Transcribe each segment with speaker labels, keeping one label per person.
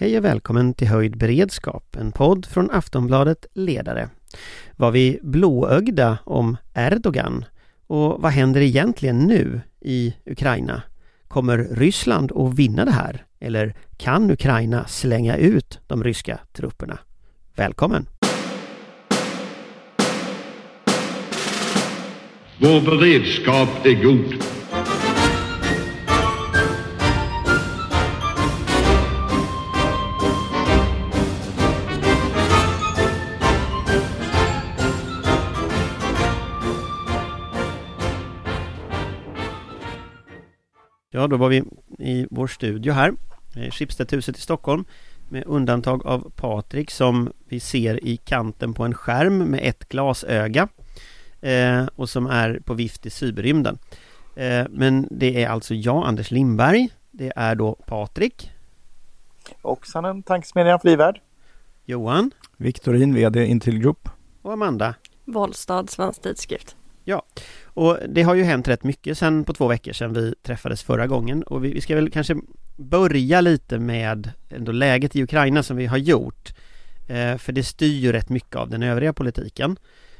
Speaker 1: Hej och välkommen till Höjd beredskap, en podd från Aftonbladet Ledare. Var vi blåögda om Erdogan? Och vad händer egentligen nu i Ukraina? Kommer Ryssland att vinna det här? Eller kan Ukraina slänga ut de ryska trupperna? Välkommen!
Speaker 2: Vår beredskap är god.
Speaker 1: Ja, då var vi i vår studio här, Schibstedhuset i Stockholm med undantag av Patrik som vi ser i kanten på en skärm med ett glasöga eh, och som är på vift i cyberrymden. Eh, men det är alltså jag, Anders Lindberg. Det är då Patrik.
Speaker 3: Oksanen, Tankesmedjan Frivärd.
Speaker 1: Johan.
Speaker 4: Viktorin, VD Intil Group.
Speaker 1: Och Amanda.
Speaker 5: Wollstad, Svensk Tidskrift.
Speaker 1: Ja, och det har ju hänt rätt mycket sen på två veckor sedan vi träffades förra gången och vi, vi ska väl kanske börja lite med ändå läget i Ukraina som vi har gjort. Eh, för det styr ju rätt mycket av den övriga politiken.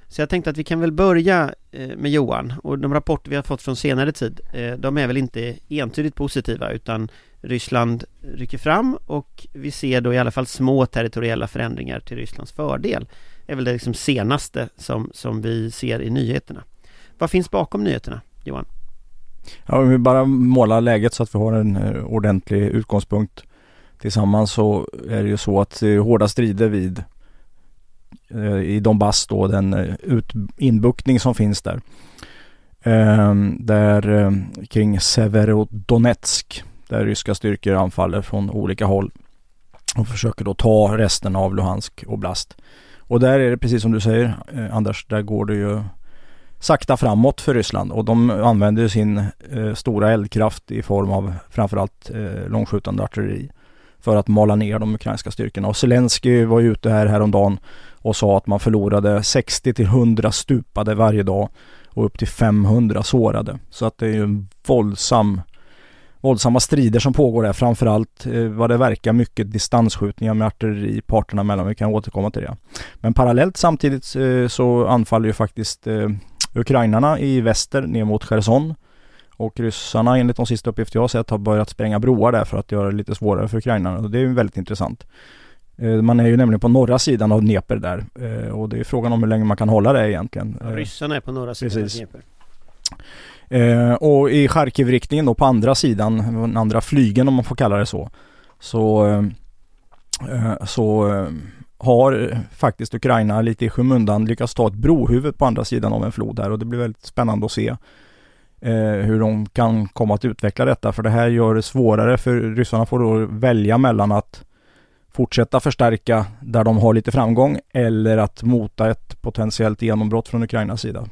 Speaker 1: Så jag tänkte att vi kan väl börja eh, med Johan och de rapporter vi har fått från senare tid eh, de är väl inte entydigt positiva utan Ryssland rycker fram och vi ser då i alla fall små territoriella förändringar till Rysslands fördel. Det är väl det liksom senaste som, som vi ser i nyheterna. Vad finns bakom nyheterna, Johan?
Speaker 4: Ja, om vi bara målar läget så att vi har en eh, ordentlig utgångspunkt tillsammans så är det ju så att det är hårda strider vid eh, i Donbass då den ut, inbuktning som finns där. Ehm, där kring Severodonetsk där ryska styrkor anfaller från olika håll och försöker då ta resten av Luhansk oblast. Och där är det precis som du säger Anders, där går det ju sakta framåt för Ryssland och de använder sin eh, stora eldkraft i form av framförallt eh, långskjutande artilleri för att mala ner de ukrainska styrkorna. Och Zelensky var ju ute här häromdagen och sa att man förlorade 60 till 100 stupade varje dag och upp till 500 sårade. Så att det är ju en våldsam våldsamma strider som pågår där. Framförallt eh, vad det verkar mycket distansskjutningar med artilleri parterna emellan. Vi kan återkomma till det. Men parallellt samtidigt eh, så anfaller ju faktiskt eh, ukrainarna i väster ner mot Cherson. Och ryssarna enligt de sista uppgifter jag har sett har börjat spränga broar där för att göra det lite svårare för ukrainarna. Och det är ju väldigt intressant. Man är ju nämligen på norra sidan av Dnepr där och det är frågan om hur länge man kan hålla det egentligen.
Speaker 1: Ja, ryssarna är på norra sidan Precis. av Dnepr.
Speaker 4: Eh, och i Charkiv-riktningen då på andra sidan, den andra flygen om man får kalla det så, så, eh, så eh, har faktiskt Ukraina lite i skymundan lyckats ta ett brohuvud på andra sidan av en flod här och det blir väldigt spännande att se eh, hur de kan komma att utveckla detta för det här gör det svårare för ryssarna får då välja mellan att fortsätta förstärka där de har lite framgång eller att mota ett potentiellt genombrott från Ukrainas sida.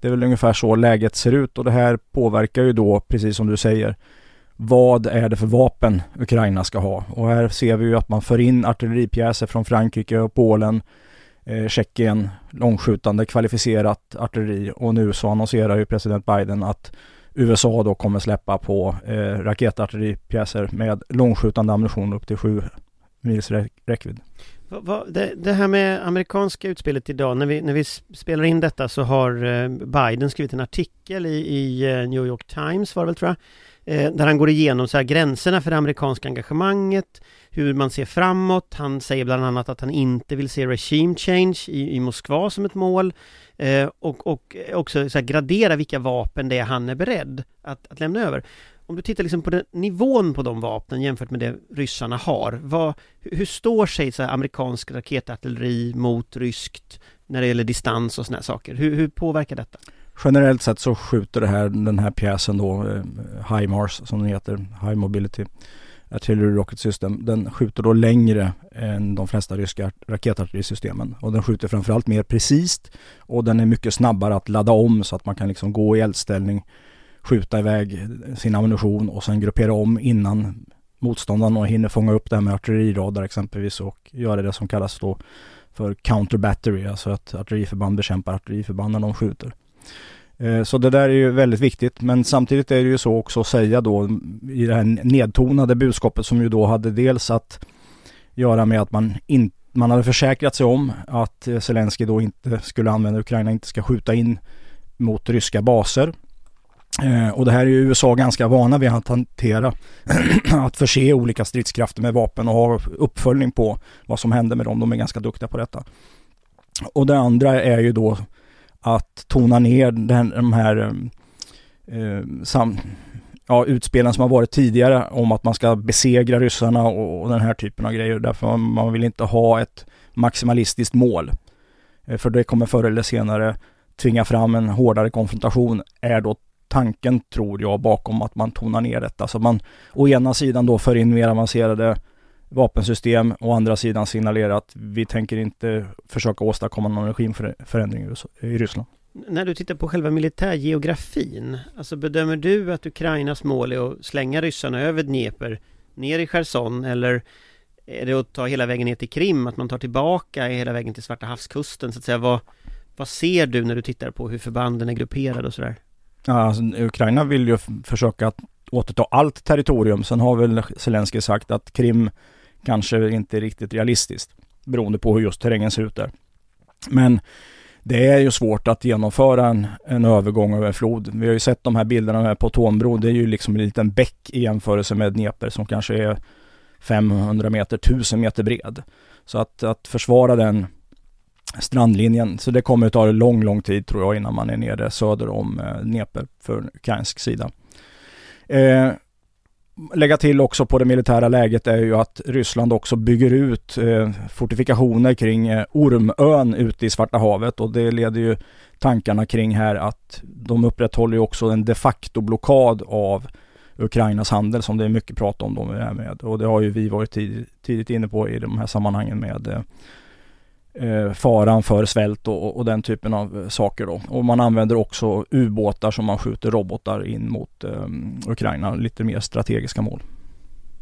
Speaker 4: Det är väl ungefär så läget ser ut och det här påverkar ju då, precis som du säger, vad är det för vapen Ukraina ska ha? Och här ser vi ju att man för in artilleripjäser från Frankrike och Polen, eh, Tjeckien, långskjutande kvalificerat artilleri och nu så annonserar ju president Biden att USA då kommer släppa på eh, raketartilleripjäser med långskjutande ammunition upp till sju mils räckvidd.
Speaker 1: Det, det, här med amerikanska utspelet idag, när vi, när vi spelar in detta så har eh, Biden skrivit en artikel i, i eh, New York Times var det väl tror jag eh, Där han går igenom så här gränserna för det amerikanska engagemanget Hur man ser framåt Han säger bland annat att han inte vill se regime change i, i Moskva som ett mål eh, och, och också så gradera vilka vapen det är han är beredd att, att lämna över om du tittar liksom på den, nivån på de vapnen jämfört med det ryssarna har, vad, hur står sig så här amerikansk raketartilleri mot ryskt när det gäller distans och sådana saker? Hur, hur, påverkar detta?
Speaker 4: Generellt sett så skjuter det här, den här pjäsen då, eh, HIMARS som den heter, High Mobility Artillery Rocket System, den skjuter då längre än de flesta ryska raketartillerisystemen. Och den skjuter framförallt mer precis och den är mycket snabbare att ladda om så att man kan liksom gå i eldställning skjuta iväg sin ammunition och sen gruppera om innan motståndaren hinner fånga upp det här med artilleriradar exempelvis och göra det som kallas då för counter battery, alltså att artilleriförband bekämpar artilleriförband när de skjuter. Eh, så det där är ju väldigt viktigt men samtidigt är det ju så också att säga då i det här nedtonade budskapet som ju då hade dels att göra med att man, in, man hade försäkrat sig om att eh, Zelensky då inte skulle använda Ukraina, inte ska skjuta in mot ryska baser. Eh, och det här är ju USA ganska vana vid att hantera, att förse olika stridskrafter med vapen och ha uppföljning på vad som händer med dem. De är ganska duktiga på detta. Och det andra är ju då att tona ner den, de här eh, eh, sam, ja, utspelen som har varit tidigare om att man ska besegra ryssarna och, och den här typen av grejer. Därför man, man vill inte ha ett maximalistiskt mål. Eh, för det kommer förr eller senare tvinga fram en hårdare konfrontation, är då tanken, tror jag, bakom att man tonar ner detta. Så man å ena sidan då för in mer avancerade vapensystem, å andra sidan signalerar att vi tänker inte försöka åstadkomma någon regimförändring i Ryssland.
Speaker 1: När du tittar på själva militärgeografin, alltså bedömer du att Ukrainas mål är att slänga ryssarna över Dnepr, ner i Cherson eller är det att ta hela vägen ner till Krim, att man tar tillbaka hela vägen till Svarta havskusten så att säga? Vad, vad ser du när du tittar på hur förbanden är grupperade och sådär?
Speaker 4: Ja, alltså, Ukraina vill ju försöka återta allt territorium. Sen har väl Zelensky sagt att Krim kanske inte riktigt realistiskt. Beroende på hur just terrängen ser ut där. Men det är ju svårt att genomföra en, en övergång över flod. Vi har ju sett de här bilderna här på Tånbro. Det är ju liksom en liten bäck i jämförelse med Dnepr som kanske är 500 meter, 1000 meter bred. Så att, att försvara den strandlinjen. Så det kommer att ta lång, lång tid tror jag innan man är nere söder om eh, Dnepr för ukrainsk sida. Eh, lägga till också på det militära läget är ju att Ryssland också bygger ut eh, fortifikationer kring eh, Ormön ute i Svarta havet och det leder ju tankarna kring här att de upprätthåller ju också en de facto blockad av Ukrainas handel som det är mycket prat om då med. Och det har ju vi varit tid, tidigt inne på i de här sammanhangen med eh, eh, faran för svält och, och, den typen av eh, saker då. Och man använder också ubåtar som man skjuter robotar in mot eh, Ukraina, lite mer strategiska mål.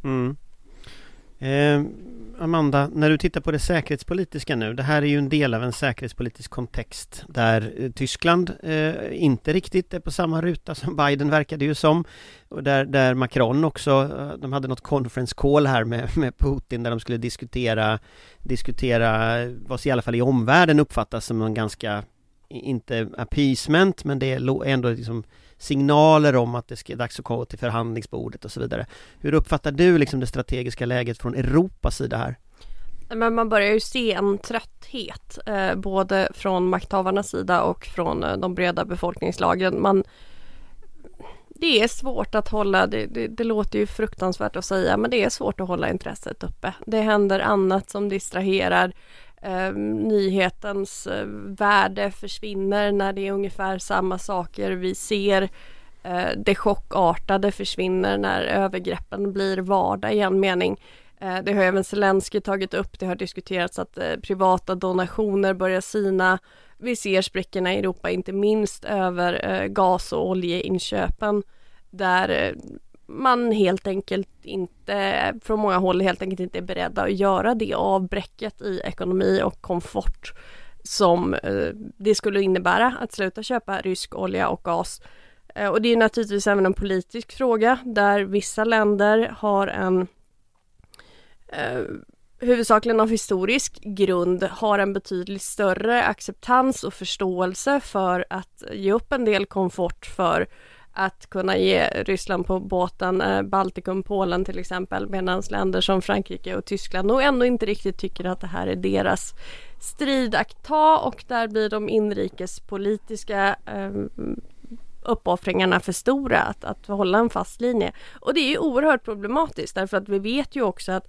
Speaker 1: Mm. Eh, Amanda, när du tittar på det säkerhetspolitiska nu, det här är ju en del av en säkerhetspolitisk kontext där eh, Tyskland eh, inte riktigt är på samma ruta som Biden verkade ju som. Och där, där Macron också, eh, de hade något conference call här med, med Putin där de skulle diskutera, diskutera vad som i alla fall i omvärlden uppfattas som en ganska, inte appeasement, men det är ändå liksom signaler om att det är dags att komma till förhandlingsbordet och så vidare. Hur uppfattar du liksom det strategiska läget från Europas sida här?
Speaker 5: Men man börjar ju se en trötthet eh, både från makthavarnas sida och från eh, de breda befolkningslagren. Man, det är svårt att hålla, det, det, det, låter ju fruktansvärt att säga, men det är svårt att hålla intresset uppe. Det händer annat som distraherar. Eh, nyhetens eh, värde försvinner när det är ungefär samma saker vi ser. Eh, det chockartade försvinner när övergreppen blir vardag i en mening. Eh, det har även Zelensky tagit upp. Det har diskuterats att eh, privata donationer börjar sina. Vi ser sprickorna i Europa, inte minst över eh, gas och oljeinköpen där eh, man helt enkelt inte, från många håll helt enkelt inte är beredda att göra det avbräcket i ekonomi och komfort som eh, det skulle innebära att sluta köpa rysk olja och gas. Eh, och det är naturligtvis även en politisk fråga där vissa länder har en eh, huvudsakligen av historisk grund har en betydligt större acceptans och förståelse för att ge upp en del komfort för att kunna ge Ryssland på båten eh, Baltikum, Polen till exempel medan länder som Frankrike och Tyskland nog ändå inte riktigt tycker att det här är deras strid att ta och där blir de inrikespolitiska eh, uppoffringarna för stora att, att hålla en fast linje. Och det är ju oerhört problematiskt därför att vi vet ju också att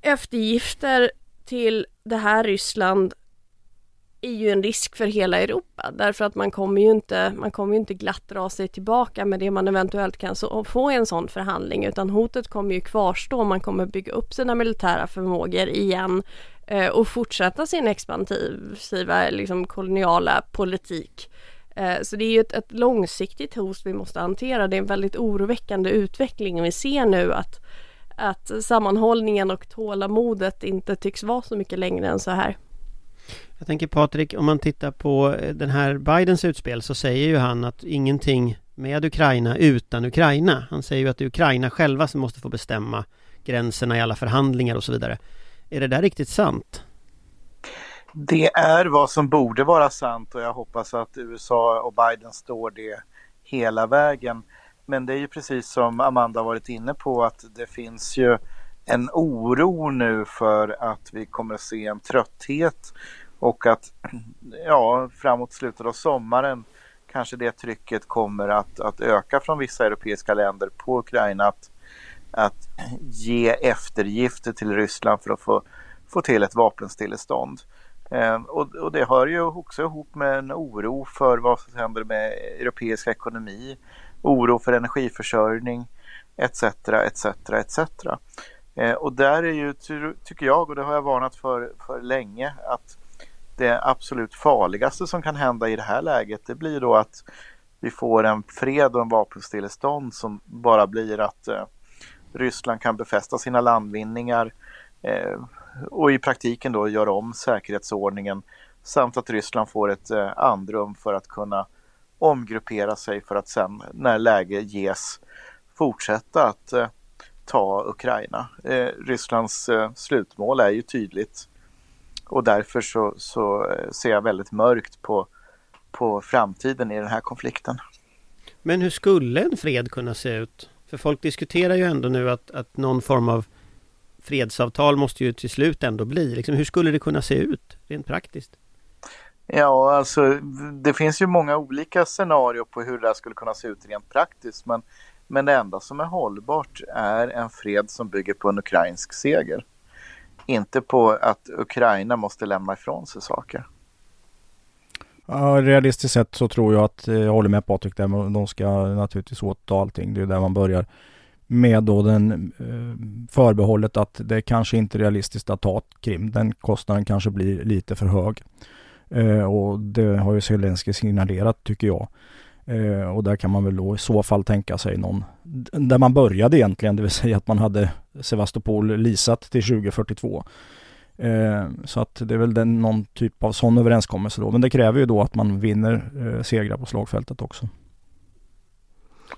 Speaker 5: eftergifter till det här Ryssland är ju en risk för hela Europa därför att man kommer ju inte, man kommer ju inte glatt dra sig tillbaka med det man eventuellt kan så, få i en sån förhandling utan hotet kommer ju kvarstå. Man kommer bygga upp sina militära förmågor igen eh, och fortsätta sin expansiva liksom, koloniala politik. Eh, så det är ju ett, ett långsiktigt hot vi måste hantera. Det är en väldigt oroväckande utveckling. Vi ser nu att att sammanhållningen och tålamodet inte tycks vara så mycket längre än så här.
Speaker 1: Jag tänker Patrik, om man tittar på eh, den här Bidens utspel så säger ju han att ingenting med Ukraina utan Ukraina. Han säger ju att det är Ukraina själva som måste få bestämma gränserna i alla förhandlingar och så vidare. Är det där riktigt sant?
Speaker 3: Det är vad som borde vara sant och jag hoppas att USA och Biden står det hela vägen. Men det är ju precis som Amanda varit inne på att det finns ju en oro nu för att vi kommer att se en trötthet och att ja, framåt slutet av sommaren kanske det trycket kommer att, att öka från vissa europeiska länder på Ukraina att, att ge eftergifter till Ryssland för att få, få till ett vapenstillestånd. Eh, och, och, det hör ju också ihop med en oro för vad som händer med europeisk ekonomi, oro för energiförsörjning etc. etc. etc. Eh, och där är ju, tycker jag, och det har jag varnat för, för länge, att det absolut farligaste som kan hända i det här läget det blir då att vi får en fred och en vapenstillestånd som bara blir att eh, Ryssland kan befästa sina landvinningar eh, och i praktiken då göra om säkerhetsordningen samt att Ryssland får ett eh, andrum för att kunna omgruppera sig för att sen när läge ges fortsätta att eh, ta Ukraina. Eh, Rysslands eh, slutmål är ju tydligt och därför så, så eh, ser jag väldigt mörkt på, på framtiden i den här konflikten.
Speaker 1: Men hur skulle en fred kunna se ut? För folk diskuterar ju ändå nu att, att någon form av fredsavtal måste ju till slut ändå bli. Liksom, hur skulle det kunna se ut rent praktiskt?
Speaker 3: Ja, alltså det finns ju många olika scenarier på hur det här skulle kunna se ut rent praktiskt. Men, men det enda som är hållbart är en fred som bygger på en ukrainsk seger. Inte på att Ukraina måste lämna ifrån sig saker.
Speaker 4: Ja, realistiskt sett så tror jag att, eh, jag håller med Patrik där, de ska naturligtvis åta allting. Det är där man börjar. Med då den eh, förbehållet att det kanske inte är realistiskt att ta Krim. Den kostnaden kanske blir lite för hög. Eh, och det har ju Zelenskyj signalerat tycker jag. Eh, och där kan man väl då i så fall tänka sig någon, där man började egentligen, det vill säga att man hade Sevastopol lisat till 2042. Eh, så att det är väl den, någon typ av sån överenskommelse då. Men det kräver ju då att man vinner eh, segrar på slagfältet också.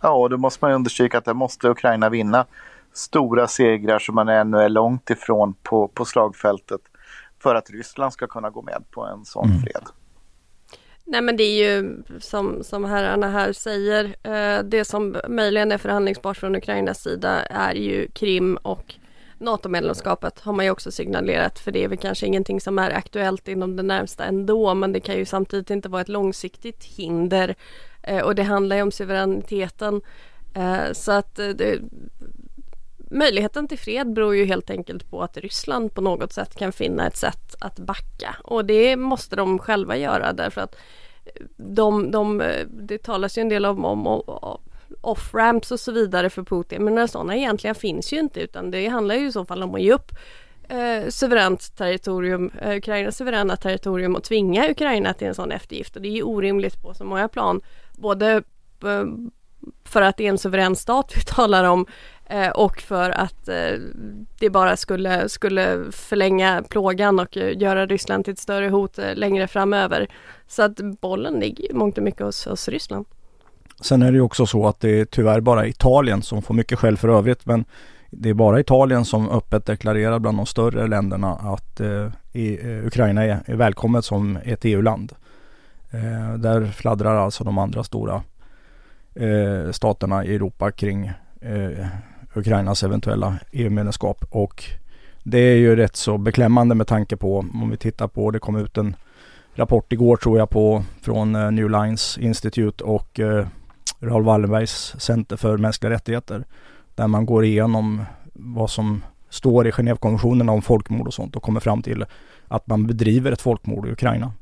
Speaker 3: Ja, och då måste man understryka att det måste Ukraina vinna stora segrar som man ännu är långt ifrån på, på slagfältet för att Ryssland ska kunna gå med på en sån mm. fred.
Speaker 5: Nej men det är ju som, som herrarna här säger, eh, det som möjligen är förhandlingsbart från Ukrainas sida är ju Krim och NATO-medlemskapet har man ju också signalerat för det är väl kanske ingenting som är aktuellt inom det närmsta ändå men det kan ju samtidigt inte vara ett långsiktigt hinder eh, och det handlar ju om suveräniteten. Eh, så att eh, det, möjligheten till fred beror ju helt enkelt på att Ryssland på något sätt kan finna ett sätt att backa. Och det måste de själva göra därför att de, de, det talas ju en del om, om, om off-ramps och så vidare för Putin. Men några sådana egentligen finns ju inte utan det handlar ju i så fall om att ge upp eh, suveränt territorium, eh, Ukrainas suveräna territorium och tvinga Ukraina till en sån eftergift. Och det är ju orimligt på så många plan. Både eh, för att det är en suverän stat vi talar om Eh, och för att eh, det bara skulle, skulle förlänga plågan och eh, göra Ryssland till ett större hot eh, längre framöver. Så att bollen ligger mångt och mycket hos, hos Ryssland.
Speaker 4: Sen är det ju också så att det är tyvärr bara Italien som får mycket skäll för övrigt men det är bara Italien som öppet deklarerar bland de större länderna att eh, eh Ukraina är, är välkommet som ett EU-land. Eh, där fladdrar alltså de andra stora eh, staterna i Europa kring eh, Ukrainas eventuella EU-medlemskap. Och det är ju rätt så beklämmande med tanke på om vi tittar på, det kom ut en rapport igår tror jag på från uh, New Lines Institute och eh, Raoul Wallenbergs Center för mänskliga rättigheter. Där man går igenom vad som står i Genèvekonventionen om folkmord och sånt och kommer fram till att man bedriver ett folkmord i Ukraina.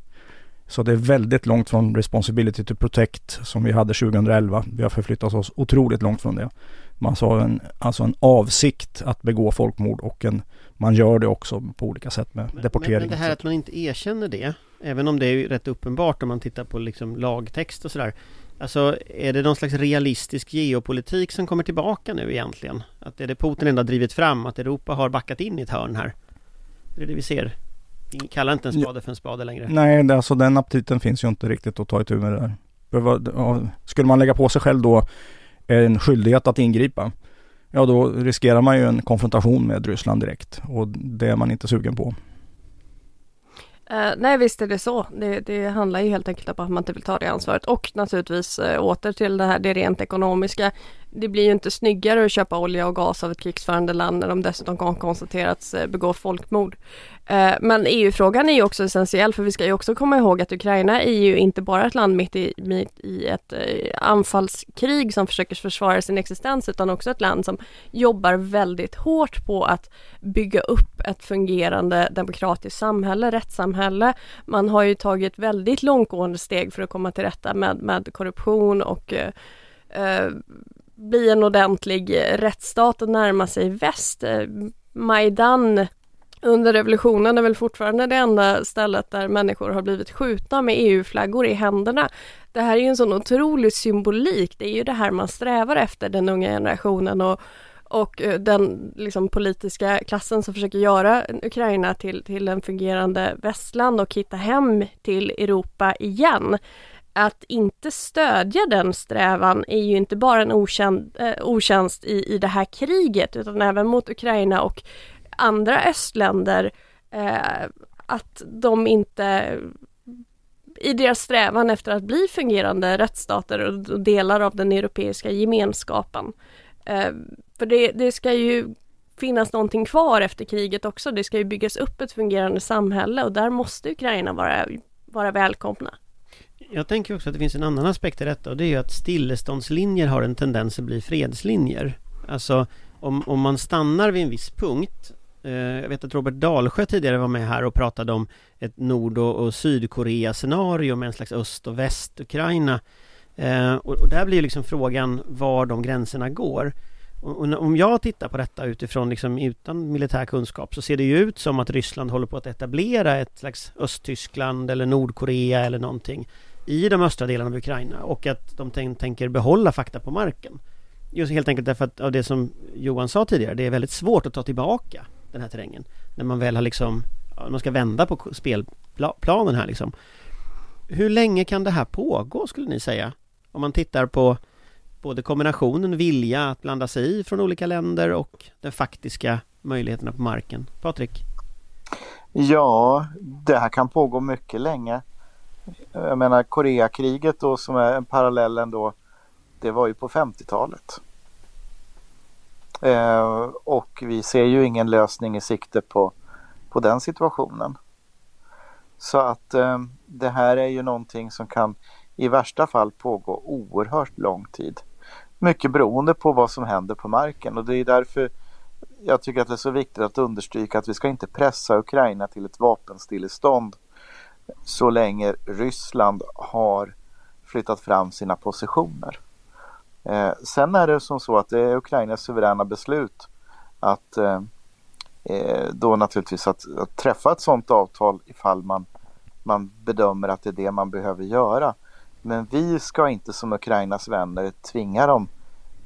Speaker 4: Så det är väldigt långt från Responsibility to Protect som vi hade 2011. Vi har förflyttat oss otroligt långt från det. Man sa en, alltså en avsikt att begå folkmord och en, man gör det också på olika sätt med
Speaker 1: men,
Speaker 4: deportering.
Speaker 1: Men det här att man inte erkänner det, även om det är rätt uppenbart om man tittar på liksom lagtext och sådär. Alltså är det någon slags realistisk geopolitik som kommer tillbaka nu egentligen? Att är det Putin ändå drivit fram, att Europa har backat in i ett hörn här? Det är det vi ser. Vi kallar inte en spade för en spade längre.
Speaker 4: Nej, alltså den aptiten finns ju inte riktigt att ta itu med det där. Skulle man lägga på sig själv då en skyldighet att ingripa ja då riskerar man ju en konfrontation med Ryssland direkt och det är man inte sugen på.
Speaker 5: Uh, nej visst är det så. Det, det, handlar ju helt enkelt om att man inte vill ta det ansvaret och naturligtvis uh, åter till det här det rent ekonomiska. Det blir ju inte snyggare att köpa olja och gas av ett krigsförande land när de dessutom kan konstaterats uh, begå folkmord. Eh, men EU-frågan är ju också essentiell för vi ska ju också komma ihåg att Ukraina är ju inte bara ett land mitt i, mitt i ett eh, anfallskrig som försöker försvara sin existens utan också ett land som jobbar väldigt hårt på att bygga upp ett fungerande demokratiskt samhälle, rättssamhälle. Man har ju tagit väldigt långtgående steg för att komma till rätta med, med korruption och eh, eh bli en ordentlig rättsstat och närma sig väst. Majdan under revolutionen är väl fortfarande det enda stället där människor har blivit skjutna med EU-flaggor i händerna. Det här är ju en sån otrolig symbolik. Det är ju det här man strävar efter, den unga generationen och och eh, den liksom, politiska klassen som försöker göra Ukraina till, till en fungerande västland och hitta hem till Europa igen. Att inte stödja den strävan är ju inte bara en okänd, eh, otjänst i, i det här kriget utan även mot Ukraina och andra östländer. Eh, att de inte i deras strävan efter att bli fungerande rättsstater och delar av den europeiska gemenskapen. Eh, för det, det ska ju finnas någonting kvar efter kriget också. Det ska ju byggas upp ett fungerande samhälle och där måste Ukraina vara, vara välkomna.
Speaker 1: Jag tänker också att det finns en annan aspekt i detta och det är ju att stilleståndslinjer har en tendens att bli fredslinjer. Alltså om, om man stannar vid en viss punkt Eh, jag vet att Robert Dalsjö tidigare var med här och pratade om ett Nord och, Sydkorea scenario med en slags Öst och Väst-Ukraina eh, och, där blir liksom frågan var de gränserna går om jag tittar på detta utifrån liksom utan militär kunskap så ser det ju ut som att Ryssland håller på att etablera ett slags Östtyskland eller Nordkorea eller någonting i de östra delarna av Ukraina och att de tänker behålla fakta på marken. Just helt enkelt därför att av det som Johan sa tidigare, det är väldigt svårt att ta tillbaka den här terrängen. När man väl har liksom, man ska vända på spelplanen här liksom. Hur länge kan det här pågå skulle ni säga? Om man tittar på både kombinationen vilja att blanda sig i från olika länder och de faktiska möjligheterna på marken. Patrik?
Speaker 3: Ja, det här kan pågå mycket länge. Jag menar Koreakriget då som är en parallell ändå. Det var ju på 50-talet. Eh, och vi ser ju ingen lösning i sikte på, på den situationen. Så att eh, det här är ju någonting som kan i värsta fall pågå oerhört lång tid. Mycket beroende på vad som händer på marken och det är därför jag tycker att det är så viktigt att understryka att vi ska inte pressa Ukraina till ett vapenstillestånd så länge Ryssland har flyttat fram sina positioner. Eh, sen är det som så att det är Ukrainas suveräna beslut att eh, eh, då naturligtvis att, att, träffa ett sådant avtal ifall man, man bedömer att det är det man behöver göra. Men vi ska inte som Ukrainas vänner tvinga dem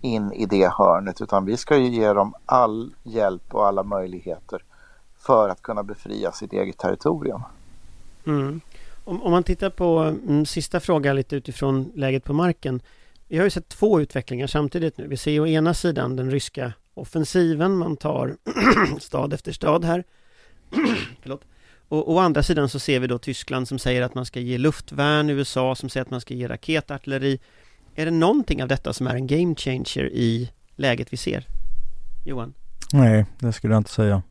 Speaker 3: in i det hörnet utan vi ska ju ge dem all hjälp och alla möjligheter för att kunna befria sitt eget territorium.
Speaker 1: Mm. Om, om, man tittar på mm, sista frågan lite utifrån läget på marken. Vi har ju sett två utvecklingar samtidigt nu. Vi ser å ena sidan den ryska offensiven. Man tar stad efter stad här. Förlåt. Och å andra sidan så ser vi då Tyskland som säger att man ska ge luftvärn, USA som säger att man ska ge raketartilleri. Är det någonting av detta som är en game changer i läget vi ser? Johan?
Speaker 4: Nej, det skulle jag inte säga.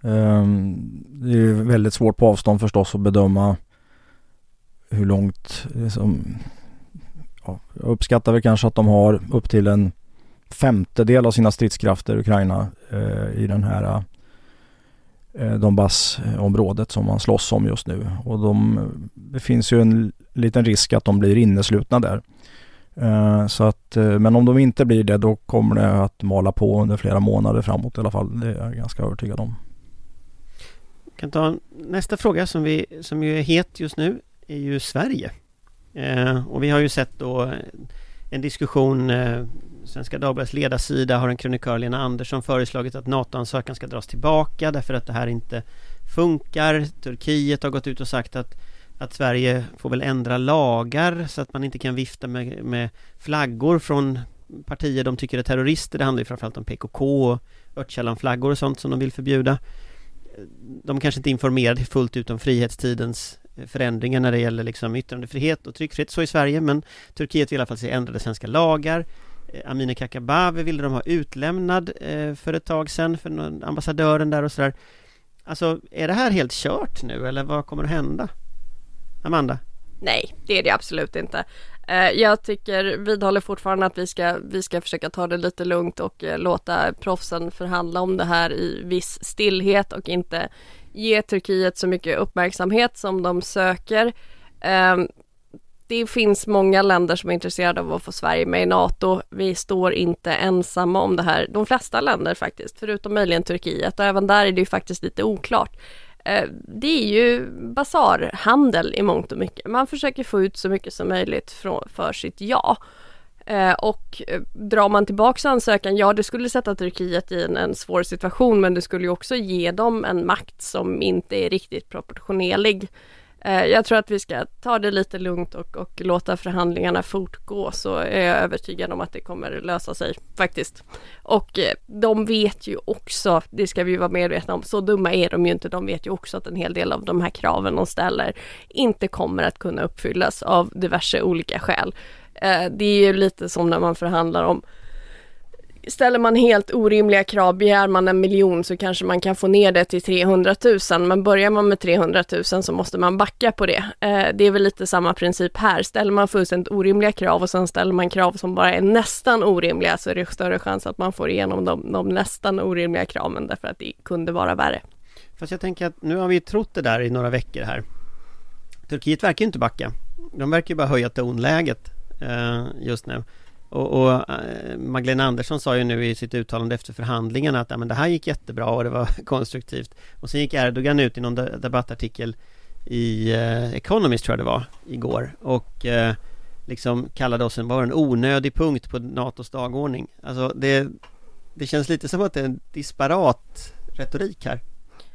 Speaker 4: Um, det är ju väldigt svårt på avstånd förstås att bedöma hur långt liksom, ja, jag uppskattar väl kanske att de har upp till en femtedel av sina stridskrafter Ukraina eh, i den här eh, Donbassområdet som man slåss om just nu. Och de, det finns ju en liten risk att de blir inneslutna där. Eh, så att, eh, men om de inte blir det då kommer det att mala på under flera månader framåt i alla fall. Det är jag ganska övertygad om.
Speaker 1: Jag kan ta nästa fråga som, vi, som ju är het just nu är ju Sverige. Eh, och vi har ju sett då en diskussion eh, Svenska Dagbladets ledarsida har en krönikör Lena Andersson föreslagit att NATO-ansökan ska dras tillbaka därför att det här inte funkar. Turkiet har gått ut och sagt att att Sverige får väl ändra lagar så att man inte kan vifta med, med flaggor från partier de tycker är terrorister. Det handlar ju framförallt om PKK och Örtkällanflaggor och sånt som de vill förbjuda. De kanske inte informerade fullt ut om frihetstidens förändringar när det gäller liksom yttrandefrihet och tryckfrihet så i Sverige men Turkiet vill i alla fall se ändrade svenska lagar eh, Amineh Kakabaveh ville de ha utlämnad eh, för ett tag sedan för någon, ambassadören där och sådär Alltså är det här helt kört nu eller vad kommer att hända? Amanda?
Speaker 5: Nej, det är det absolut inte. Eh, jag tycker, vidhåller fortfarande att vi ska, vi ska försöka ta det lite lugnt och eh, låta proffsen förhandla om det här i viss stillhet och inte ge Turkiet så mycket uppmärksamhet som de söker. Ehm, det finns många länder som är intresserade av att få Sverige med i NATO. Vi står inte ensamma om det här. De flesta länder faktiskt, förutom möjligen Turkiet och även där är det ju faktiskt lite oklart. Eh, det är ju basarhandel i mångt och mycket. Man försöker få ut så mycket som möjligt för sitt ja. Eh, och eh, drar man tillbaks ansökan, ja det skulle sätta Turkiet i en, en, svår situation men det skulle ju också ge dem en makt som inte är riktigt proportionerlig. Eh, jag tror att vi ska ta det lite lugnt och, och, låta förhandlingarna fortgå så är jag övertygad om att det kommer lösa sig faktiskt. Och eh, de vet ju också, det ska vi vara medvetna om, så dumma är de ju inte. De vet ju också att en hel del av de här kraven de ställer inte kommer att kunna uppfyllas av diverse olika skäl. Eh, det är ju lite som när man förhandlar om ställer man helt orimliga krav, begär man en miljon så kanske man kan få ner det till 300 000, men börjar man med 300 000 så måste man backa på det. Eh, det är väl lite samma princip här, ställer man fullständigt orimliga krav och sen ställer man krav som bara är nästan orimliga så är det större chans att man får igenom de, de nästan orimliga kraven därför att det kunde vara värre.
Speaker 1: Fast jag tänker att nu har vi trott det där i några veckor här. Turkiet verkar ju inte backa. De verkar ju bara höja tonläget eh, just nu. Och, och eh, Magdalena Andersson sa ju nu i sitt uttalande efter förhandlingarna att ja, men det här gick jättebra och det var konstruktivt. Och sen gick Erdogan ut i någon debattartikel i eh, Economist tror jag det var igår och eh, liksom kallade oss en, var en onödig punkt på NATOs dagordning. Alltså det, det känns lite som att det är en disparat retorik här.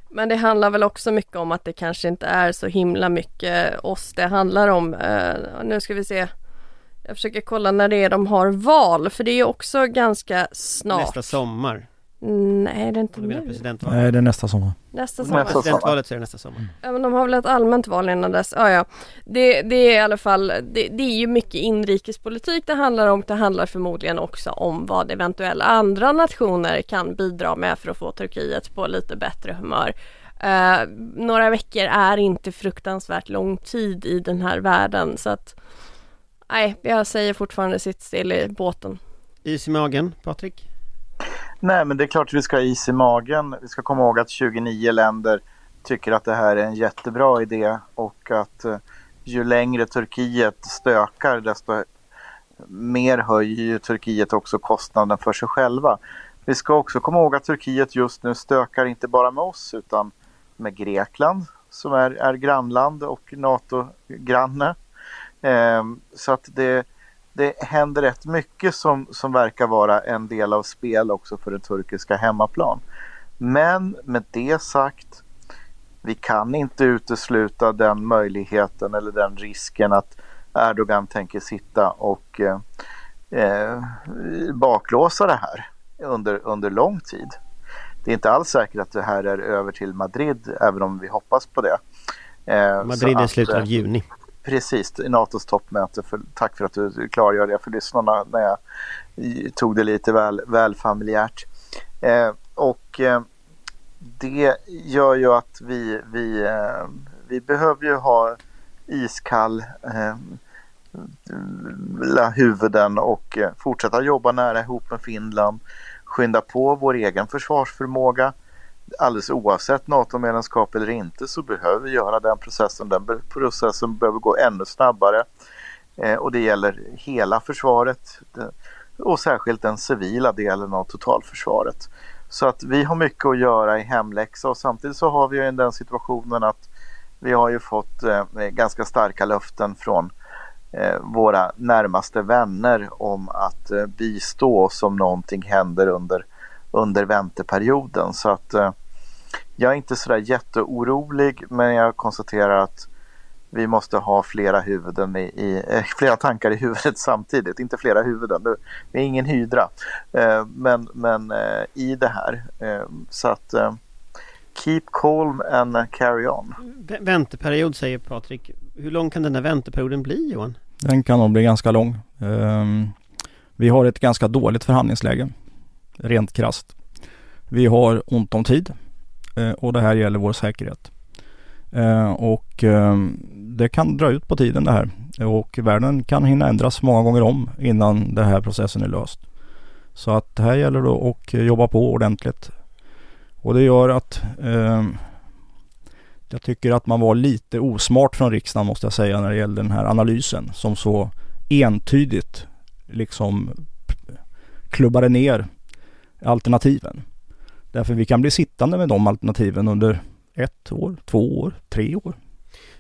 Speaker 5: Men det handlar väl också mycket om att det kanske inte är så himla mycket oss det handlar om. Eh, nu ska vi se. Jag försöker kolla när det är de har val för det är också ganska snart.
Speaker 1: Nästa sommar.
Speaker 5: Nej, det är inte nu.
Speaker 4: Nej, det är nästa sommar.
Speaker 5: Nästa sommar.
Speaker 3: Nästa
Speaker 1: Presidentvalet så är det nästa sommar.
Speaker 5: Ja, men de har väl ett allmänt val innan dess. Ja, ja. Det, det är i alla fall, det, det, är ju mycket inrikespolitik det handlar om. Det handlar förmodligen också om vad eventuella andra nationer kan bidra med för att få Turkiet på lite bättre humör. Uh, några veckor är inte fruktansvärt lång tid i den här världen så att Nej, jag säger fortfarande sitt still i båten.
Speaker 1: Is i magen, Patrik?
Speaker 3: Nej, men det är klart att vi ska ha is i magen. Vi ska komma ihåg att 29 länder tycker att det här är en jättebra idé och att eh, ju längre Turkiet stökar desto mer höjer ju Turkiet också kostnaden för sig själva. Vi ska också komma ihåg att Turkiet just nu stökar inte bara med oss utan med Grekland som är, är grannland och NATO-granne. Ehm, så att det, det händer rätt mycket som, som verkar vara en del av spel också för den turkiska hemmaplan. Men med det sagt, vi kan inte utesluta den möjligheten eller den risken att Erdogan tänker sitta och eh, eh, baklåsa det här under, under lång tid. Det är inte alls säkert att det här är över till Madrid, även om vi hoppas på det.
Speaker 1: Eh, Madrid är slutet av eh, juni.
Speaker 3: Precis, NATOs toppmöte. För, tack för att du klargör det för lyssnarna när jag tog det lite väl, väl familjärt. Eh, och eh, det gör ju att vi, vi, eh, vi behöver ju ha iskall eh, huvuden och eh, fortsätta jobba nära ihop med Finland. Skynda på vår egen försvarsförmåga alldeles oavsett NATO-medlemskap eller inte så behöver vi göra den processen. Den processen behöver gå ännu snabbare eh, och det gäller hela försvaret och särskilt den civila delen av totalförsvaret. Så att vi har mycket att göra i hemläxa och samtidigt så har vi ju den situationen att vi har ju fått eh, ganska starka löften från eh, våra närmaste vänner om att eh, bistå oss om någonting händer under under vänteperioden. Så att eh, jag är inte sådär jätteorolig men jag konstaterar att vi måste ha flera huvuden i, i eh, flera tankar i huvudet samtidigt. Inte flera huvuden, det är ingen hydra. Eh, men, men eh, i det här. Eh, så att eh, keep calm and carry on.
Speaker 1: V- Vänteperiod säger Patrik. Hur lång kan den här vänteperioden bli Johan?
Speaker 4: Den kan nog bli ganska lång. Ehm, vi har ett ganska dåligt förhandlingsläge. Rent krasst. Vi har ont om tid eh, och det här gäller vår säkerhet. Eh, och ehm, det kan dra ut på tiden det här. Och världen kan hinna ändras många gånger om innan den här processen är löst. Så att här gäller det att jobba på ordentligt. Och det gör att ehm, jag tycker att man var lite osmart från riksdagen måste jag säga när det gällde den här analysen som så entydigt liksom klubbade ner alternativen. Därför vi kan bli sittande med de alternativen under ett år, två år, tre år.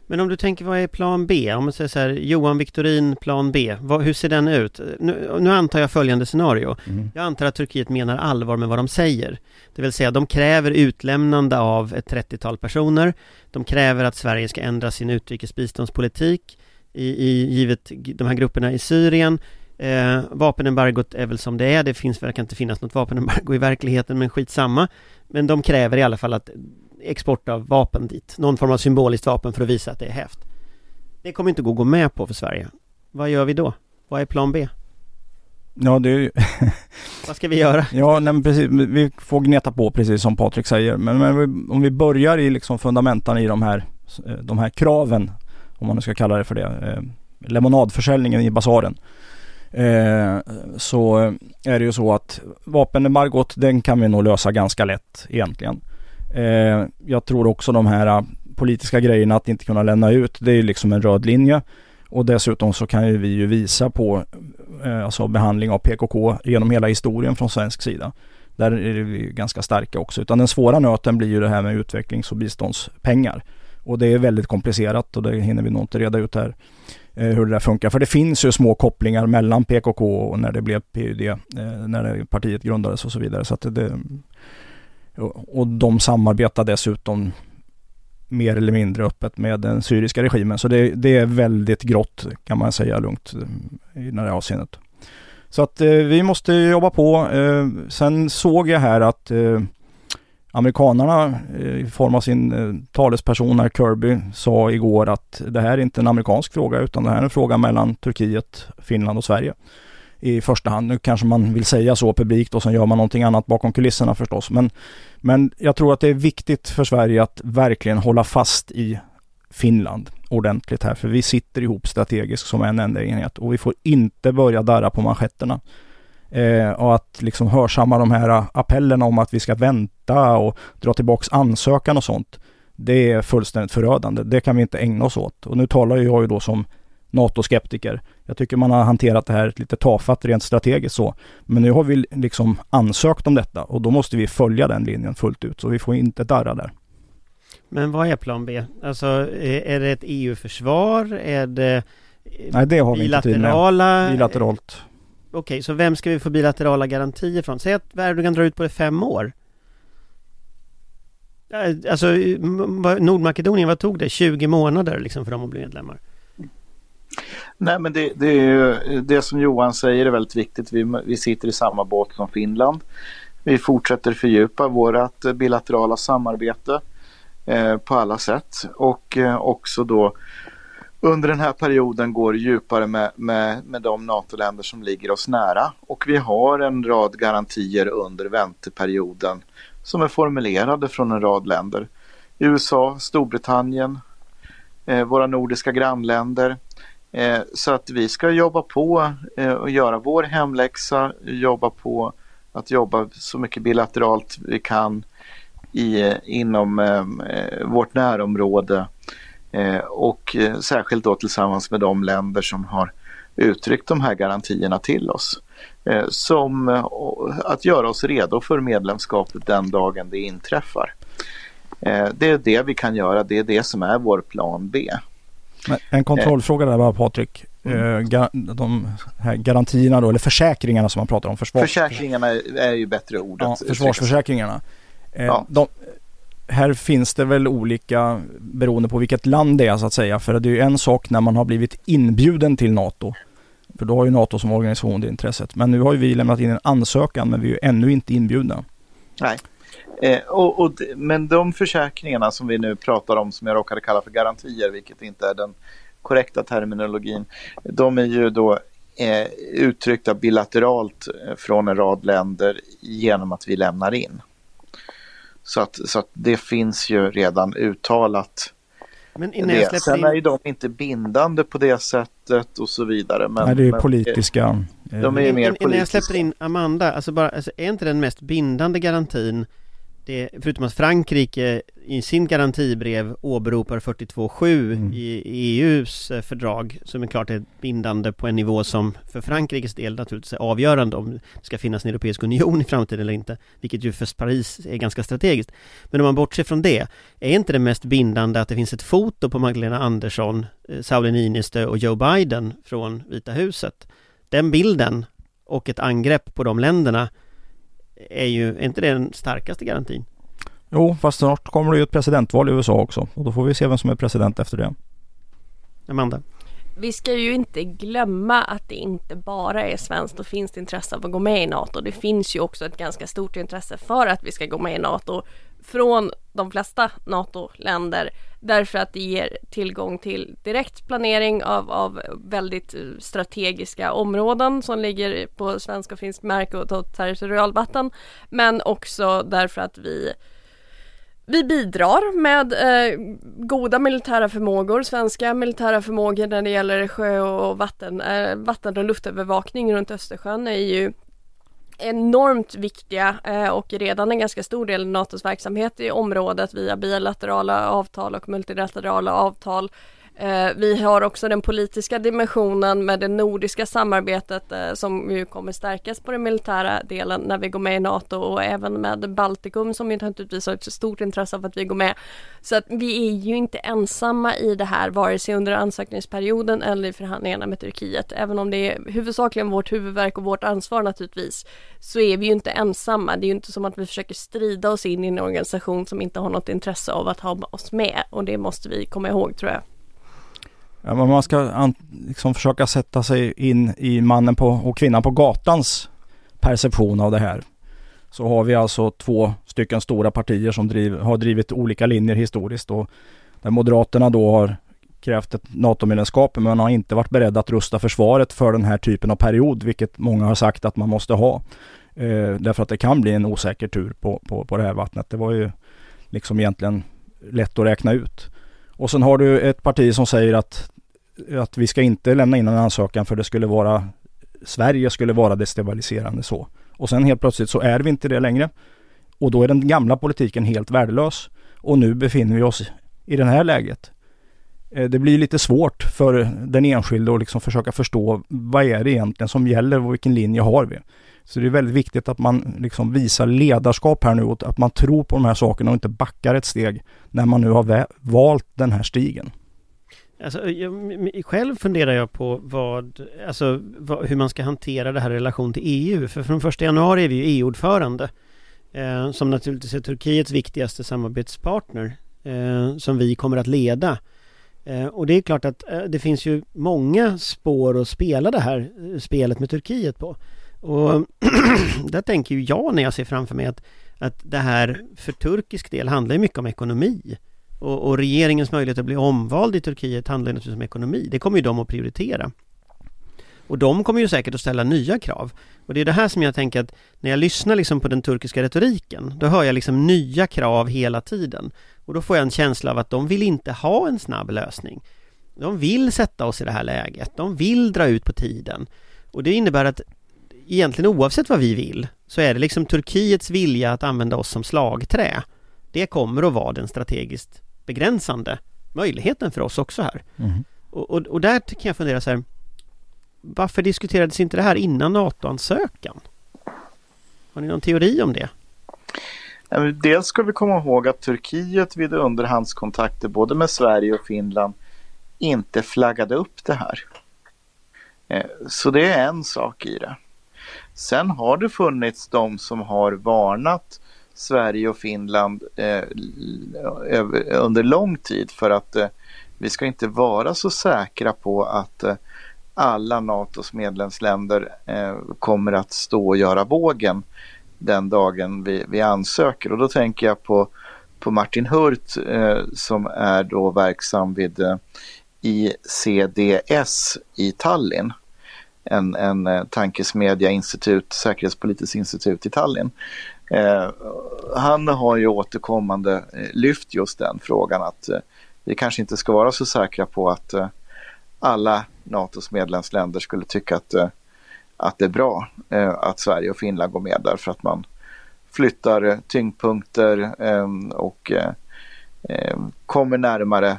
Speaker 1: Men om du tänker vad är plan B? Om man säger så här Johan Victorin plan B. Vad, hur ser den ut? Nu, nu antar jag följande scenario. Jag antar att Turkiet menar allvar med vad de säger. Det vill säga de kräver utlämnande av ett 30-tal personer. De kräver att Sverige ska ändra sin utrikesbiståndspolitik i, i givet de här grupperna i Syrien. Eh, vapenembargot är väl som det är. Det finns, verkar inte finnas något vapenembargo i verkligheten men skitsamma. Men de kräver i alla fall att export av vapen dit. Någon form av symboliskt vapen för att visa att det är hävt. Det kommer inte gå att gå med på för Sverige. Vad gör vi då? Vad är plan B?
Speaker 4: Ja, det är ju,
Speaker 1: Vad ska vi göra?
Speaker 4: ja nej, men precis, vi får gneta på precis som Patrik säger. Men, men om vi börjar i liksom fundamentan i de här, eh, de här kraven, om man nu ska kalla det för det, eh, lemonadförsäljningen i basaren. Eh, så är det ju så att vapenembargot, den kan vi nog lösa ganska lätt egentligen. Eh, jag tror också de här politiska grejerna att inte kunna lämna ut, det är ju liksom en röd linje. Och dessutom så kan ju vi ju visa på eh, alltså behandling av PKK genom hela historien från svensk sida. Där är vi ganska starka också. Utan den svåra nöten blir ju det här med utvecklings och biståndspengar. Och det är väldigt komplicerat och det hinner vi nog inte reda ut här Eh, hur det där funkar. För det finns ju små kopplingar mellan PKK och när det blev PUD, eh, när det, partiet grundades och så vidare. Så att det, och, de samarbetar dessutom mer eller mindre öppet med den syriska regimen. Så det, det är väldigt grått kan man säga lugnt eh, i det här avseendet. Så att eh, vi måste jobba på. Eh, sen såg jag här att eh, amerikanarna eh, i form av sin eh, talesperson här Kirby sa igår att det här är inte en amerikansk fråga utan det här är en fråga mellan Turkiet, Finland och Sverige i första hand. Nu kanske man vill säga så publikt och sen gör man någonting annat bakom kulisserna förstås. Men, men jag tror att det är viktigt för Sverige att verkligen hålla fast i Finland ordentligt här. För vi sitter ihop strategiskt som en enda enhet och vi får inte börja darra på manschetterna. Eh, och att liksom hörsamma de här appellerna om att vi ska vänta och dra tillbaks ansökan och sånt. Det är fullständigt förödande. Det kan vi inte ägna oss åt. Och nu talar jag ju då som NATO-skeptiker. Jag tycker man har hanterat det här lite tafatt rent strategiskt så. Men nu har vi liksom ansökt om detta och då måste vi följa den linjen fullt ut. Så vi får inte darra där.
Speaker 1: Men vad är plan B? Alltså, är är det ett EU-försvar? Är det
Speaker 4: Nej, det har vi inte
Speaker 1: bilaterala?
Speaker 4: Bilateralt.
Speaker 1: Okej, så vem ska vi få bilaterala garantier från? Säg att Erdogan drar ut på det fem år. Alltså, Nordmakedonien, vad tog det? 20 månader liksom för dem att bli medlemmar?
Speaker 3: Nej, men det, det, är ju, det som Johan säger är väldigt viktigt. Vi, vi sitter i samma båt som Finland. Vi fortsätter fördjupa vårt bilaterala samarbete eh, på alla sätt och eh, också då under den här perioden går djupare med, med, med de NATO-länder som ligger oss nära. Och vi har en rad garantier under vänteperioden som är formulerade från en rad länder. USA, Storbritannien, eh, våra nordiska grannländer. Eh, så att vi ska jobba på eh, och göra vår hemläxa, jobba på att jobba så mycket bilateralt vi kan i, inom eh, vårt närområde eh, och eh, särskilt då tillsammans med de länder som har uttryckt de här garantierna till oss. Eh, som eh, att göra oss redo för medlemskapet den dagen det inträffar. Eh, det är det vi kan göra, det är det som är vår plan B.
Speaker 4: En kontrollfråga där bara Patrik. Eh, ga- de här garantierna då, eller försäkringarna som man pratar om. Försvars
Speaker 3: Försäkringarna är ju bättre ordet.
Speaker 4: ja, försvarsförsäkringarna. Eh,
Speaker 3: Ja.
Speaker 4: de, här finns det väl olika beroende på vilket land det är så att säga. För det är ju en sak när man har blivit inbjuden till NATO. För då har ju NATO som organisation det intresset. Men nu har ju vi lämnat in en ansökan men vi är ju ännu inte inbjudna.
Speaker 3: Nej. Eh, och, och, men de försäkringarna som vi nu pratar om som jag råkade kalla för garantier, vilket inte är den korrekta terminologin, de är ju då eh, uttryckta bilateralt eh, från en rad länder genom att vi lämnar in. Så att, så att det finns ju redan uttalat. Men innan jag det. Sen in... är ju de inte bindande på det sättet och så vidare. Men,
Speaker 4: Nej, det är men, politiska.
Speaker 1: De är ju mer politiska. Innan jag släpper in Amanda, alltså bara, alltså är inte den mest bindande garantin det, förutom att Frankrike i sin garantibrev åberopar 42.7 mm. i EUs eh, fördrag som är klart är bindande på en nivå som för Frankrikes del naturligtvis är avgörande om det ska finnas en europeisk union i framtiden eller inte, vilket ju för Paris är ganska strategiskt. Men om man bortser från det, är inte det mest bindande att det finns ett foto på Magdalena Andersson, eh, Sauli Niinistö och Joe Biden från Vita huset? Den bilden och ett angrepp på de länderna är ju, är inte det den starkaste garantin?
Speaker 4: Jo, fast snart kommer det ju ett presidentval i USA också och då får vi se vem som är president efter det.
Speaker 1: Amanda?
Speaker 5: Vi ska ju inte glömma att det inte bara är svenskt och finskt intresse av att gå med i NATO. Det finns ju också ett ganska stort intresse för att vi ska gå med i NATO från de flesta NATO-länder därför att det ger tillgång till direkt planering av, av väldigt strategiska områden som ligger på svensk och finsk mark och territorialvatten. Men också därför att vi vi bidrar med eh, goda militära förmågor, svenska militära förmågor när det gäller sjö och vatten, eh, vatten och luftövervakning runt Östersjön är ju enormt viktiga eh, och redan en ganska stor del av NATOs verksamhet i området via bilaterala avtal och multilaterala avtal. Eh, vi har också den politiska dimensionen med det nordiska samarbetet eh, som ju kommer stärkas på den militära delen när vi går med i NATO och även med Baltikum som ju naturligtvis har ett stort intresse av att vi går med. Så att vi är ju inte ensamma i det här vare sig under ansökningsperioden eller i förhandlingarna med Turkiet. Även om det är huvudsakligen vårt huvudverk och vårt ansvar naturligtvis så är vi ju inte ensamma. Det är ju inte som att vi försöker strida oss in i en organisation som inte har något intresse av att ha oss med och det måste vi komma ihåg tror jag.
Speaker 4: Ja, men man ska liksom försöka sätta sig in i mannen på, och kvinnan på gatans perception av det här. Så har vi alltså två stycken stora partier som driv, har drivit olika linjer historiskt och där Moderaterna då har krävt ett NATO-medlemskap men man har inte varit beredd att rusta försvaret för den här typen av period vilket många har sagt att man måste ha. Eh, därför att det kan bli en osäker tur på, på, på det här vattnet. Det var ju liksom egentligen lätt att räkna ut. Och sen har du ett parti som säger att, att vi ska inte lämna in en ansökan för det skulle vara Sverige skulle vara destabiliserande så. Och sen helt plötsligt så är vi inte det längre. Och då är den gamla politiken helt värdelös. Och nu befinner vi oss i det här läget. Eh, det blir lite svårt för den enskilde att liksom försöka förstå vad är det egentligen som gäller och vilken linje har vi. Så det är väldigt viktigt att man liksom visar ledarskap här nu och att man tror på de här sakerna och inte backar ett steg när man nu har valt den här stigen.
Speaker 1: Alltså, jag, själv funderar jag på vad, alltså, vad, hur man ska hantera det här i relation till EU. För från första januari är vi ju EU-ordförande. Eh, som naturligtvis är Turkiets viktigaste samarbetspartner. Eh, som vi kommer att leda. Eh, och det är klart att eh, det finns ju många spår att spela det här eh, spelet med Turkiet på. Och där tänker ju jag när jag ser framför mig att, att det här för turkisk del handlar ju mycket om ekonomi. Och, och, regeringens möjlighet att bli omvald i Turkiet handlar naturligtvis om ekonomi. Det kommer ju de att prioritera. Och de kommer ju säkert att ställa nya krav. Och det är det här som jag tänker att när jag lyssnar liksom på den turkiska retoriken, då hör jag liksom nya krav hela tiden. Och då får jag en känsla av att de vill inte ha en snabb lösning. De vill sätta oss i det här läget. De vill dra ut på tiden. Och det innebär att egentligen oavsett vad vi vill så är det liksom Turkiets vilja att använda oss som slagträ. Det kommer att vara den strategiskt begränsande möjligheten för oss också här. Mm. Och, och, och, där kan jag fundera så här Varför diskuterades inte det här innan NATO-ansökan? Har ni någon teori om det?
Speaker 3: Dels ska vi komma ihåg att Turkiet vid underhandskontakter både med Sverige och Finland inte flaggade upp det här. Eh, så det är en sak i det. Sen har det funnits de som har varnat Sverige och Finland eh, under lång tid för att eh, vi ska inte vara så säkra på att eh, alla NATOs medlemsländer eh, kommer att stå och göra vågen den dagen vi, vi ansöker. Och då tänker jag på, på Martin Hurt eh, som är då verksam vid eh, ICDS i Tallinn en, en eh, tankesmedja institut, säkerhetspolitiskt institut i Tallinn. Eh, han har ju återkommande eh, lyft just den frågan att eh, vi kanske inte ska vara så säkra på att eh, alla NATOs medlemsländer skulle tycka att, eh, att det är bra eh, att Sverige och Finland går med därför att man flyttar tyngdpunkter ehm, och ehm, kommer närmare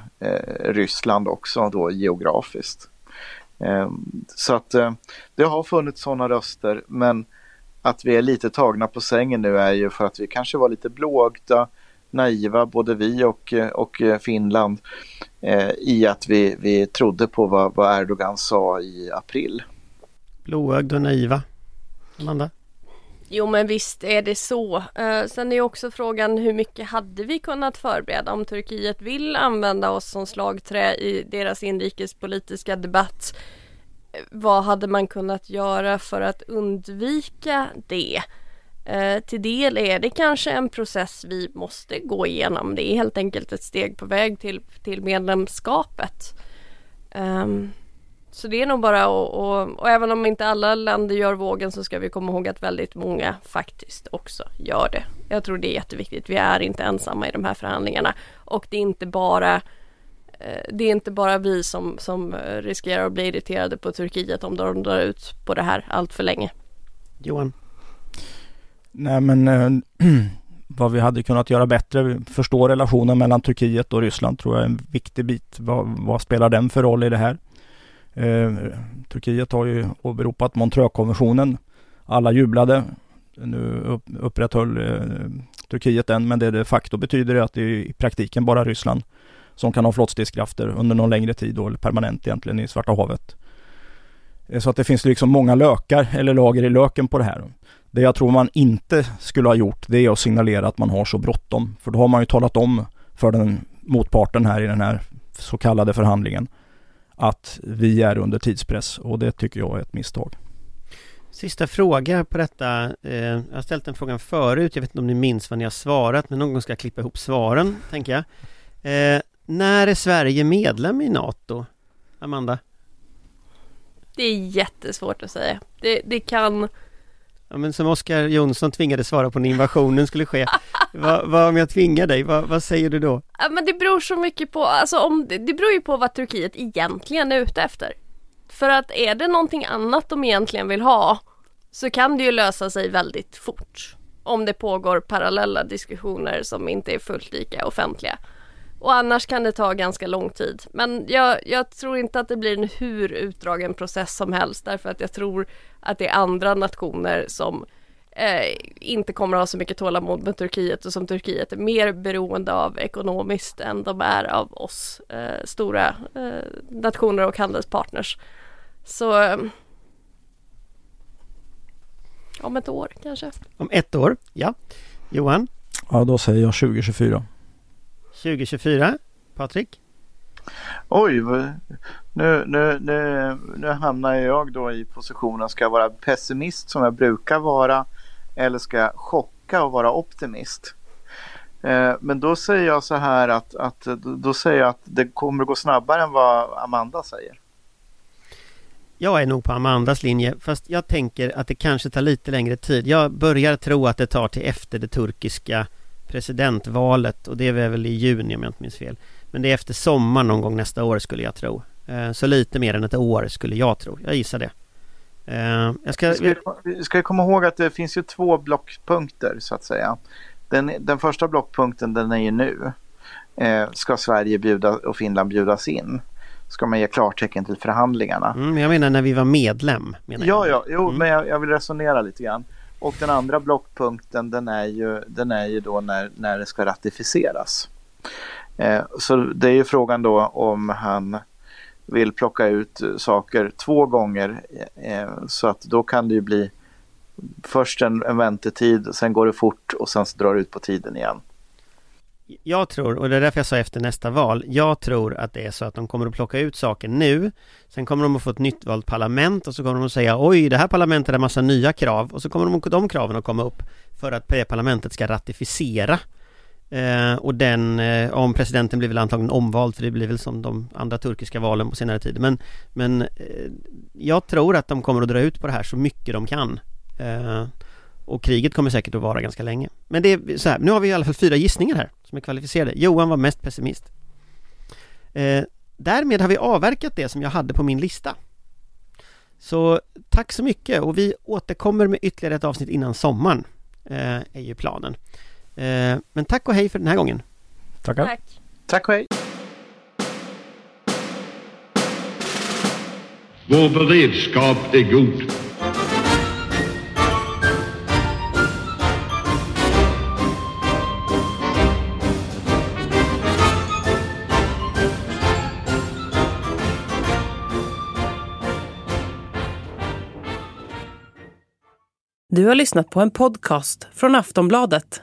Speaker 3: Ryssland också då geografiskt. Ehm, så att eh, det har funnits sådana röster men att vi är lite tagna på sängen nu är ju för att vi kanske var lite blåögda, naiva, både vi och, eh, och eh, Finland eh, i att vi, vi trodde på vad, vad Erdogan sa i april.
Speaker 1: Blåögda och naiva, Amanda?
Speaker 5: Jo men visst är det så. Uh, sen är också frågan hur mycket hade vi kunnat förbereda om Turkiet vill använda oss som slagträ i deras inrikespolitiska debatt. Eh, vad hade man kunnat göra för att undvika det? Eh, till del är det kanske en process vi måste gå igenom. Det är helt enkelt ett steg på väg till, till medlemskapet. Um, så det är nog bara att, och, och, även om inte alla länder gör vågen så ska vi komma ihåg att väldigt många faktiskt också gör det. Jag tror det är jätteviktigt. Vi är inte ensamma i de här förhandlingarna och det är inte bara eh, det är inte bara vi som, som riskerar att bli irriterade på Turkiet om de drar ut på det här allt för länge.
Speaker 1: Johan?
Speaker 4: Nej men äh, vad vi hade kunnat göra bättre, förstå relationen mellan Turkiet och Ryssland tror jag är en viktig bit. Vad, vad spelar den för roll i det här? Eh, Turkiet har ju åberopat Montreuxkonventionen. Alla jublade. Nu upp, upprätthöll eh, Turkiet den, men det de facto betyder det att det är i praktiken bara Ryssland som kan ha flottstridskrafter under någon längre tid då, eller permanent egentligen i Svarta havet. Eh, så att det finns liksom många lökar eller lager i löken på det här. Det jag tror man inte skulle ha gjort det är att signalera att man har så bråttom. För då har man ju talat om för den motparten här i den här så kallade förhandlingen att vi är under tidspress och det tycker jag är ett misstag.
Speaker 1: Sista fråga på detta. Eh, jag har ställt den frågan förut. Jag vet inte om ni minns vad ni har svarat, men någon gång ska jag klippa ihop svaren, tänker jag. Eh, när är Sverige medlem i NATO? Amanda?
Speaker 5: Det är jättesvårt att säga. Det, det kan
Speaker 1: Ja, men som Oskar Jonsson tvingade svara på när invasionen skulle ske. vad, vad om jag tvingar dig? Vad, vad, säger du då?
Speaker 5: Ja, men det beror så mycket på, alltså om, det beror ju på vad Turkiet egentligen är ute efter. För att är det någonting annat de egentligen vill ha så kan det ju lösa sig väldigt fort. Om det pågår parallella diskussioner som inte är fullt lika offentliga. Och annars kan det ta ganska lång tid. Men jag, jag, tror inte att det blir en hur utdragen process som helst därför att jag tror att det är andra nationer som eh, inte kommer att ha så mycket tålamod med Turkiet och som Turkiet är mer beroende av ekonomiskt än de är av oss eh, stora eh, nationer och handelspartners. Så eh, om ett år kanske.
Speaker 1: Om ett år, ja. Johan?
Speaker 4: Ja, då säger jag 2024.
Speaker 1: 2024. Patrik?
Speaker 3: Oj, nu, nu, nu, nu hamnar jag då i positionen, ska jag vara pessimist som jag brukar vara eller ska jag chocka och vara optimist? Eh, men då säger jag så här att, att då säger jag att det kommer att gå snabbare än vad Amanda säger.
Speaker 1: Jag är nog på Amandas linje, fast jag tänker att det kanske tar lite längre tid. Jag börjar tro att det tar till efter det turkiska presidentvalet och det är väl i juni om jag inte minns fel. Men det är efter sommar någon gång nästa år skulle jag tro. Eh, så lite mer än ett år skulle jag tro. Jag gissar det.
Speaker 3: Eh, jag ska... Vi ska komma ihåg att det finns ju två blockpunkter så att säga. Den, den första blockpunkten den är ju nu. Eh, ska Sverige bjuda och Finland bjudas in? Ska man ge klartecken till förhandlingarna?
Speaker 1: Mm, jag menar när vi var medlem. Menar
Speaker 3: ja, ja, jo, mm. men jag, jag, vill resonera lite grann. Och den andra blockpunkten den är ju, den är ju då när, när det ska ratificeras. Eh, så det är ju frågan då om han vill plocka ut eh, saker två gånger eh, eh, så att då kan det ju bli först en, en väntetid, sen går det fort och sen så drar det ut på tiden igen.
Speaker 1: Jag tror, och det är därför jag sa efter nästa val, jag tror att det är så att de kommer att plocka ut saker nu, sen kommer de att få ett nytt valt parlament och så kommer de att säga oj, det här parlamentet har massa nya krav och så kommer de, de kraven att komma upp för att det parlamentet ska ratificera. Eh, och den, eh, om presidenten blir väl antagligen omvald för det blir väl som de andra turkiska valen på senare tid. Men, men eh, jag tror att de kommer att dra ut på det här så mycket de kan. Eh, och kriget kommer säkert att vara ganska länge. Men det är så här, nu har vi i alla fall fyra gissningar här som är kvalificerade. Johan var mest pessimist. Eh, därmed har vi avverkat det som jag hade på min lista. Så tack så mycket och vi återkommer med ytterligare ett avsnitt innan sommaren. Eh, är ju planen. Eh, men tack och hej för den här gången.
Speaker 4: Tackar.
Speaker 5: Tack.
Speaker 3: Tack och hej!
Speaker 2: Vår beredskap är god.
Speaker 6: Du har lyssnat på en podcast från Aftonbladet.